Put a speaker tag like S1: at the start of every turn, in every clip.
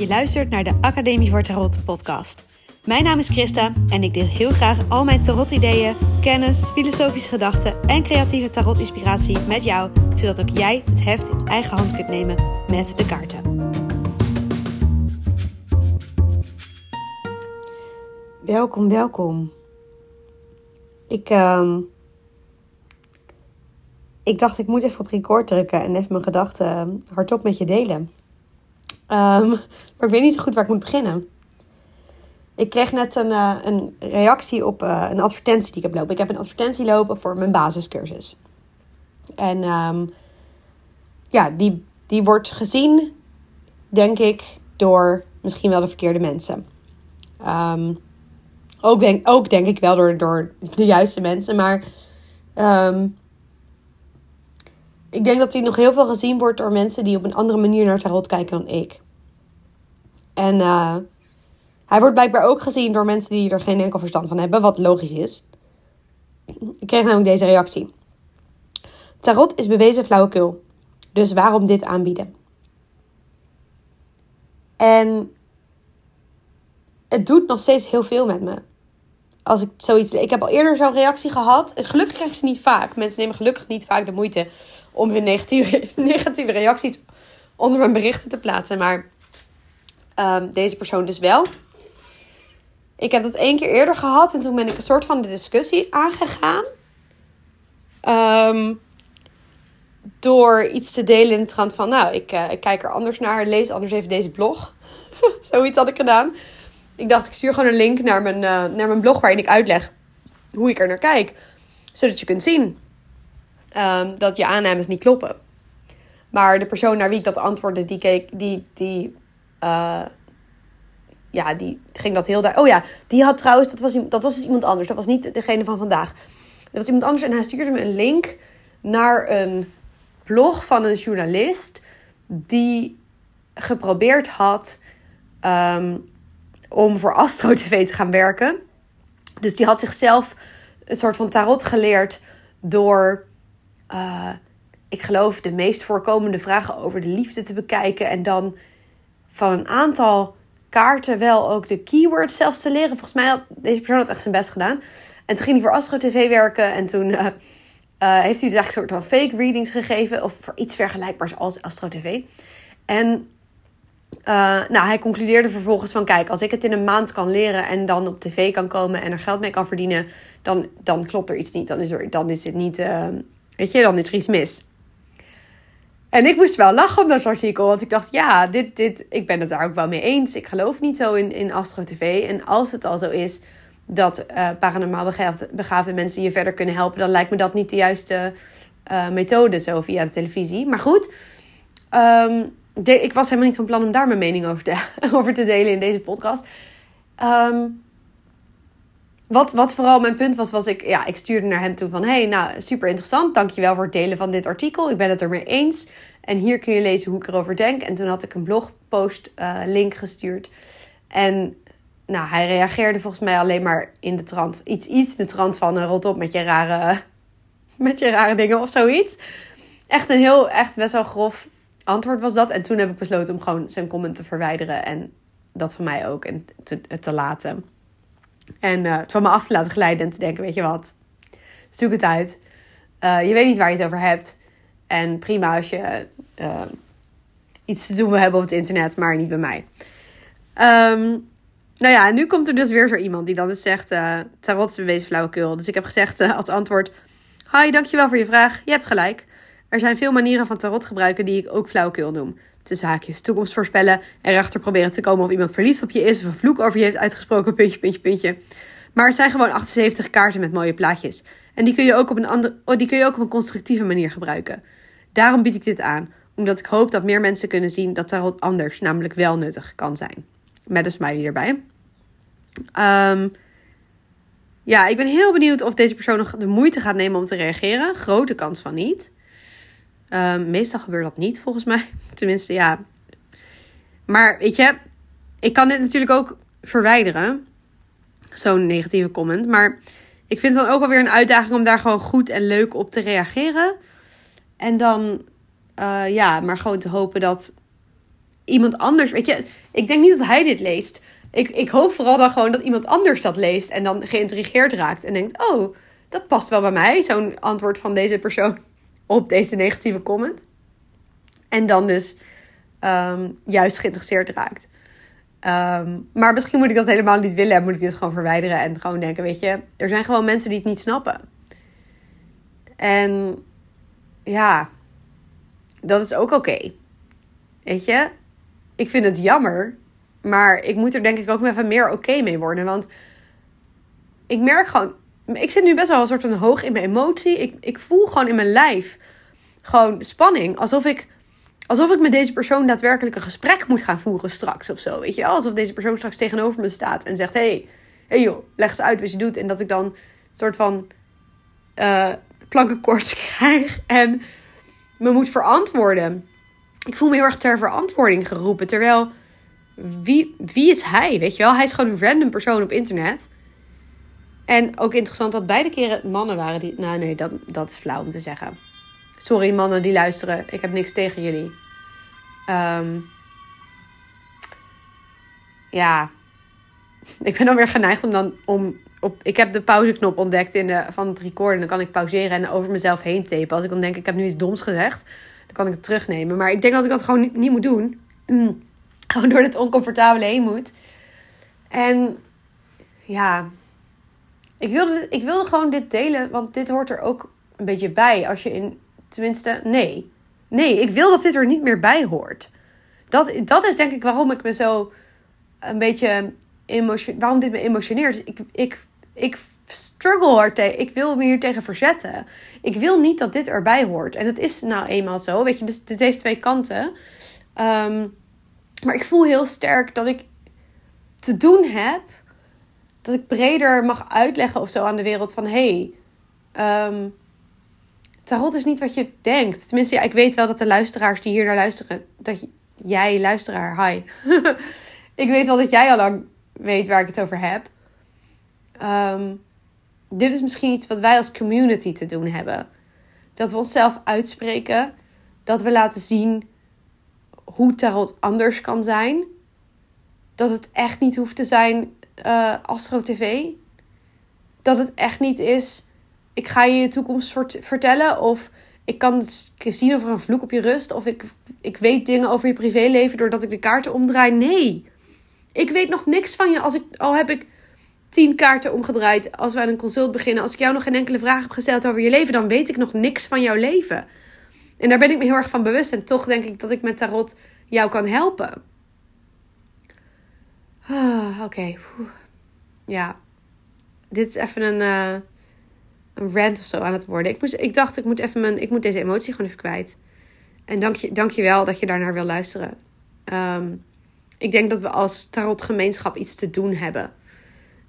S1: Je luistert naar de Academie voor Tarot podcast. Mijn naam is Christa en ik deel heel graag al mijn tarot-ideeën, kennis, filosofische gedachten en creatieve tarot-inspiratie met jou, zodat ook jij het heft in eigen hand kunt nemen met de kaarten. Welkom, welkom. Ik, ehm, ik dacht, ik moet even op record drukken en even mijn gedachten hardop met je delen. Ehm, maar ik weet niet zo goed waar ik moet beginnen. Ik kreeg net een, uh, een reactie op uh, een advertentie die ik heb lopen. Ik heb een advertentie lopen voor mijn basiscursus. En um, ja, die, die wordt gezien, denk ik, door misschien wel de verkeerde mensen. Um, ook, denk, ook denk ik wel door, door de juiste mensen. Maar ik denk dat hij nog heel veel gezien wordt door mensen die op een andere manier naar tarot kijken dan ik. En uh, hij wordt blijkbaar ook gezien door mensen die er geen enkel verstand van hebben, wat logisch is. Ik kreeg namelijk deze reactie. Tarot is bewezen flauwekul. Dus waarom dit aanbieden? En het doet nog steeds heel veel met me. Als ik zoiets. Ik heb al eerder zo'n reactie gehad. Gelukkig krijg ik ze niet vaak. Mensen nemen gelukkig niet vaak de moeite om hun negatieve, negatieve reacties onder mijn berichten te plaatsen. Maar um, deze persoon dus wel. Ik heb dat één keer eerder gehad en toen ben ik een soort van de discussie aangegaan. Um, door iets te delen in de trant van, nou, ik, ik kijk er anders naar, lees anders even deze blog. Zoiets had ik gedaan. Ik dacht, ik stuur gewoon een link naar mijn, uh, naar mijn blog waarin ik uitleg hoe ik er naar kijk. Zodat je kunt zien um, dat je aannames niet kloppen. Maar de persoon naar wie ik dat antwoordde, die, keek, die, die, uh, ja, die ging dat heel daar. Oh ja, die had trouwens, dat was, dat was dus iemand anders. Dat was niet degene van vandaag. Dat was iemand anders en hij stuurde me een link naar een blog van een journalist die geprobeerd had um, om voor Astro TV te gaan werken. Dus die had zichzelf een soort van tarot geleerd door uh, ik geloof, de meest voorkomende vragen over de liefde te bekijken. En dan van een aantal kaarten wel ook de keywords zelfs te leren. Volgens mij had deze persoon had echt zijn best gedaan. En toen ging hij voor Astro TV werken. En toen uh, uh, heeft hij dus eigenlijk een soort van fake readings gegeven. Of voor iets vergelijkbaars als Astro TV. En nou, hij concludeerde vervolgens van... Kijk, als ik het in een maand kan leren en dan op tv kan komen... en er geld mee kan verdienen, dan, dan klopt er iets niet. Dan is, er, dan is het niet Weet je, dan is er iets mis. En ik moest wel lachen om dat artikel, want ik dacht, ja, dit, dit, ik ben het daar ook wel mee eens. Ik geloof niet zo in, in Astro TV. En als het al zo is dat uh, paranormaal begaafde, mensen je verder kunnen helpen, dan lijkt me dat niet de juiste uh, methode zo via de televisie. Maar goed, de, ik was helemaal niet van plan om daar mijn mening over te, over te delen in deze podcast. Um, wat, wat vooral mijn punt was, was ik, ja, ik stuurde naar hem toe van... hey, nou, super interessant. Dankjewel voor het delen van dit artikel. Ik ben het ermee eens. En hier kun je lezen hoe ik erover denk. En toen had ik een blogpost uh, link gestuurd. En nou, hij reageerde volgens mij alleen maar in de trant... Iets, iets in de trant van, uh, rot op met je rare... Met je rare dingen of zoiets. Echt een heel, echt best wel grof antwoord was dat. En toen heb ik besloten om gewoon zijn comment te verwijderen. En dat van mij ook. En te, te laten. En uh, het van me af te laten glijden en te denken, weet je wat, zoek het uit. Uh, je weet niet waar je het over hebt. En prima als je uh, iets te doen wil hebben op het internet, maar niet bij mij. Um, nou ja, en nu komt er dus weer zo iemand die dan dus zegt, tarot is bewezen flauwekul. Dus ik heb gezegd als antwoord, hi, dankjewel voor je vraag. Je hebt gelijk. Er zijn veel manieren van tarot gebruiken die ik ook flauwekul noem tussen haakjes toekomst voorspellen. Erachter proberen te komen of iemand verliefd op je is of een vloek over je heeft uitgesproken, puntje, puntje, puntje. Maar het zijn gewoon 78 kaarten met mooie plaatjes. En die kun je ook op een, andere, oh, die kun je ook op een constructieve manier gebruiken. Daarom bied ik dit aan, omdat ik hoop dat meer mensen kunnen zien dat tarot anders, namelijk wel nuttig kan zijn. Met een smiley erbij. Um, ja, ik ben heel benieuwd of deze persoon nog de moeite gaat nemen om te reageren. Grote kans van niet. Um, meestal gebeurt dat niet, volgens mij. Tenminste, ja. Maar weet je, ik kan dit natuurlijk ook verwijderen. Zo'n negatieve comment. Maar ik vind het dan ook alweer een uitdaging om daar gewoon goed en leuk op te reageren. En dan, uh, ja, maar gewoon te hopen dat iemand anders, weet je, ik denk niet dat hij dit leest. Ik, ik hoop vooral dan gewoon dat iemand anders dat leest en dan geïntrigeerd raakt en denkt: Oh, dat past wel bij mij. Zo'n antwoord van deze persoon op deze negatieve comment. En dan dus um, juist geïnteresseerd raakt. Um, maar misschien moet ik dat helemaal niet willen en moet ik dit gewoon verwijderen en gewoon denken: Weet je, er zijn gewoon mensen die het niet snappen. En ja, dat is ook oké. Weet je, ik vind het jammer, maar ik moet er denk ik ook even meer oké mee worden. Want ik merk gewoon, ik zit nu best wel een soort van hoog in mijn emotie. Ik, ik voel gewoon in mijn lijf gewoon spanning. Alsof ik, alsof ik met deze persoon daadwerkelijk een gesprek moet gaan voeren straks of zo. Weet je, alsof deze persoon straks tegenover me staat en zegt: hey, hey joh, leg eens uit wat je doet. En dat ik dan een soort van uh, plankenkoorts krijg en me moet verantwoorden. Ik voel me heel erg ter verantwoording geroepen. Terwijl, wie, wie is hij? Weet je wel? Hij is gewoon een random persoon op internet. En ook interessant dat beide keren mannen waren die. Nou, nee, dat, dat is flauw om te zeggen. Sorry, mannen die luisteren. Ik heb niks tegen jullie. Um, ja. Ik ben dan weer geneigd om dan. Om op, ik heb de pauzeknop ontdekt in de, van het recorden. Dan kan ik pauzeren en over mezelf heen tapen. Als ik dan denk, ik heb nu iets doms gezegd. Dan kan ik het terugnemen. Maar ik denk dat ik dat gewoon niet, niet moet doen. Mm. Gewoon door het oncomfortabele heen moet. En ja, ik wilde, ik wilde gewoon dit delen, want dit hoort er ook een beetje bij. Als je in, tenminste, nee. Nee, ik wil dat dit er niet meer bij hoort. Dat, dat is denk ik waarom ik me zo een beetje emotioneel, waarom dit me emotioneert. Ik, ik, ik struggle hard tegen, ik wil me hier tegen verzetten. Ik wil niet dat dit erbij hoort. En het is nou eenmaal zo, weet je, dus dit heeft twee kanten. Um, maar ik voel heel sterk dat ik te doen heb dat ik breder mag uitleggen of zo aan de wereld van hey, um, tarot is niet wat je denkt. Tenminste, ja, ik weet wel dat de luisteraars die hier naar luisteren, dat jij, luisteraar, hi. ik weet wel dat jij al lang weet waar ik het over heb. Um, dit is misschien iets wat wij als community te doen hebben. Dat we onszelf uitspreken. Dat we laten zien hoe tarot anders kan zijn. Dat het echt niet hoeft te zijn uh, Astro TV. Dat het echt niet is, ik ga je je toekomst vertellen. Of ik kan zien of er een vloek op je rust. Of ik, ik weet dingen over je privéleven doordat ik de kaarten omdraai. Nee, ik weet nog niks van je. Als ik, al heb ik tien kaarten omgedraaid als aan een consult beginnen. Als ik jou nog geen enkele vraag heb gesteld over je leven, dan weet ik nog niks van jouw leven. En daar ben ik me heel erg van bewust. En toch denk ik dat ik met tarot jou kan helpen. Ah, Oké. Ja. Dit is even een, uh, een rant of zo aan het worden. Ik, moest, ik dacht, ik moet, even mijn, ik moet deze emotie gewoon even kwijt. En dank je, dank je wel dat je daarnaar wil luisteren. Um, ik denk dat we als tarotgemeenschap iets te doen hebben.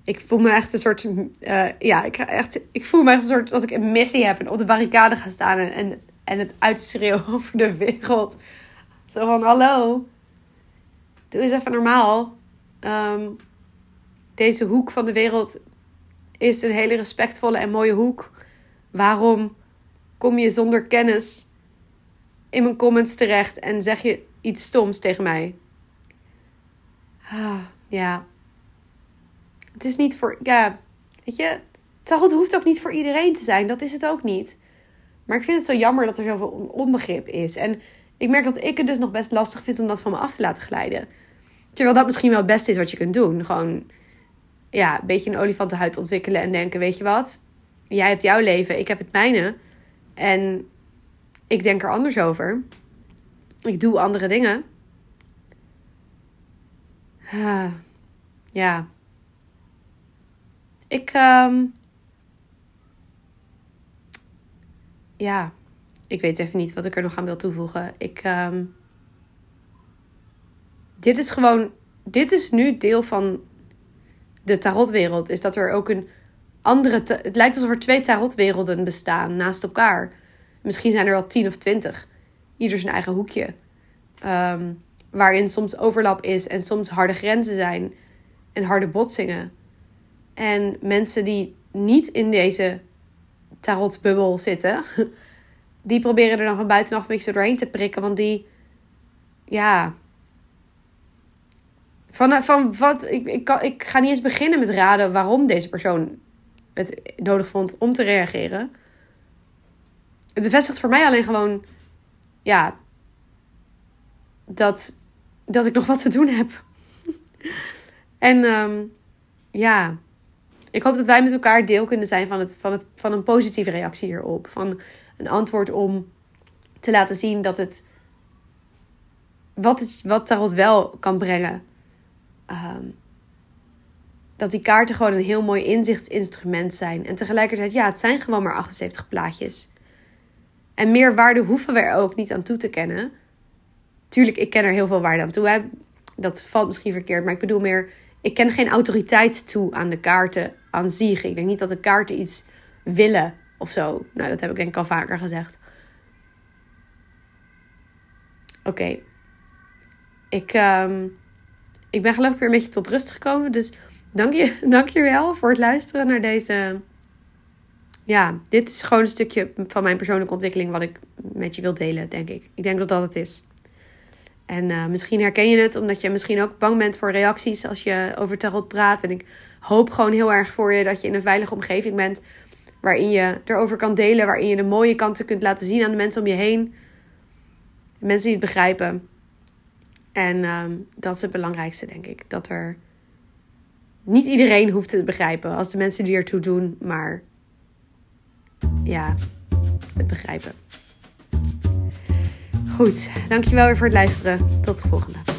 S1: Ik voel me echt een soort. Uh, ja, ik, echt, ik voel me echt een soort dat ik een missie heb en op de barricade ga staan en, en, en het uitschreeuwen over de wereld. Zo van: hallo, doe eens even normaal. Um, deze hoek van de wereld is een hele respectvolle en mooie hoek. Waarom kom je zonder kennis in mijn comments terecht en zeg je iets stoms tegen mij? Ah, ja. Het is niet voor. Ja, weet je, tarot hoeft ook niet voor iedereen te zijn. Dat is het ook niet. Maar ik vind het zo jammer dat er zoveel onbegrip is. En ik merk dat ik het dus nog best lastig vind om dat van me af te laten glijden. Terwijl dat misschien wel het beste is wat je kunt doen. Gewoon ja, een beetje een olifantenhuid ontwikkelen en denken: weet je wat? Jij hebt jouw leven, ik heb het mijne. En ik denk er anders over. Ik doe andere dingen. Ah, ja. Ik. Um, ja. Ik weet even niet wat ik er nog aan wil toevoegen. Ik. Um, dit is gewoon. Dit is nu deel van de tarotwereld. Is dat er ook een andere. Het lijkt alsof er twee tarotwerelden bestaan naast elkaar. Misschien zijn er wel tien of twintig. Ieder zijn eigen hoekje. Um, waarin soms overlap is en soms harde grenzen zijn en harde botsingen. En mensen die niet in deze tarotbubbel zitten, die proberen er dan van buitenaf een beetje doorheen te prikken. Want die, ja, Van, van wat, ik, ik, kan, ik ga niet eens beginnen met raden waarom deze persoon het nodig vond om te reageren. Het bevestigt voor mij alleen gewoon, ja, dat, dat ik nog wat te doen heb. en ehm, ja, ik hoop dat wij met elkaar deel kunnen zijn van, het, van, het, van een positieve reactie hierop. Van een antwoord om te laten zien dat het. Wat, het, wat tarot wel kan brengen. Ehm, dat die kaarten gewoon een heel mooi inzichtsinstrument zijn. En tegelijkertijd, ja, het zijn gewoon maar 78 plaatjes. En meer waarde hoeven we er ook niet aan toe te kennen. Tuurlijk, ik ken er heel veel waarde aan toe. Hè? Dat valt misschien verkeerd, maar ik bedoel meer... Ik ken geen autoriteit toe aan de kaarten aan zich. Ik denk niet dat de kaarten iets willen of zo. Nou, dat heb ik denk ik al vaker gezegd. Oké. Ik, um, ik ben geloof ik weer een beetje tot rust gekomen. Dus dank je, dank je wel voor het luisteren naar deze... Ja, dit is gewoon een stukje van mijn persoonlijke ontwikkeling... wat ik met je wil delen, denk ik. Ik denk dat dat het is. En uh, misschien herken je het, omdat je misschien ook bang bent voor reacties als je over tarot praat. En ik hoop gewoon heel erg voor je dat je in een veilige omgeving bent. Waarin je erover kan delen, waarin je de mooie kanten kunt laten zien aan de mensen om je heen. Mensen die het begrijpen. En uh, dat is het belangrijkste, denk ik. Dat er niet iedereen hoeft het begrijpen als de mensen die ertoe doen, maar ja, het begrijpen. Goed, dankjewel weer voor het luisteren. Tot de volgende.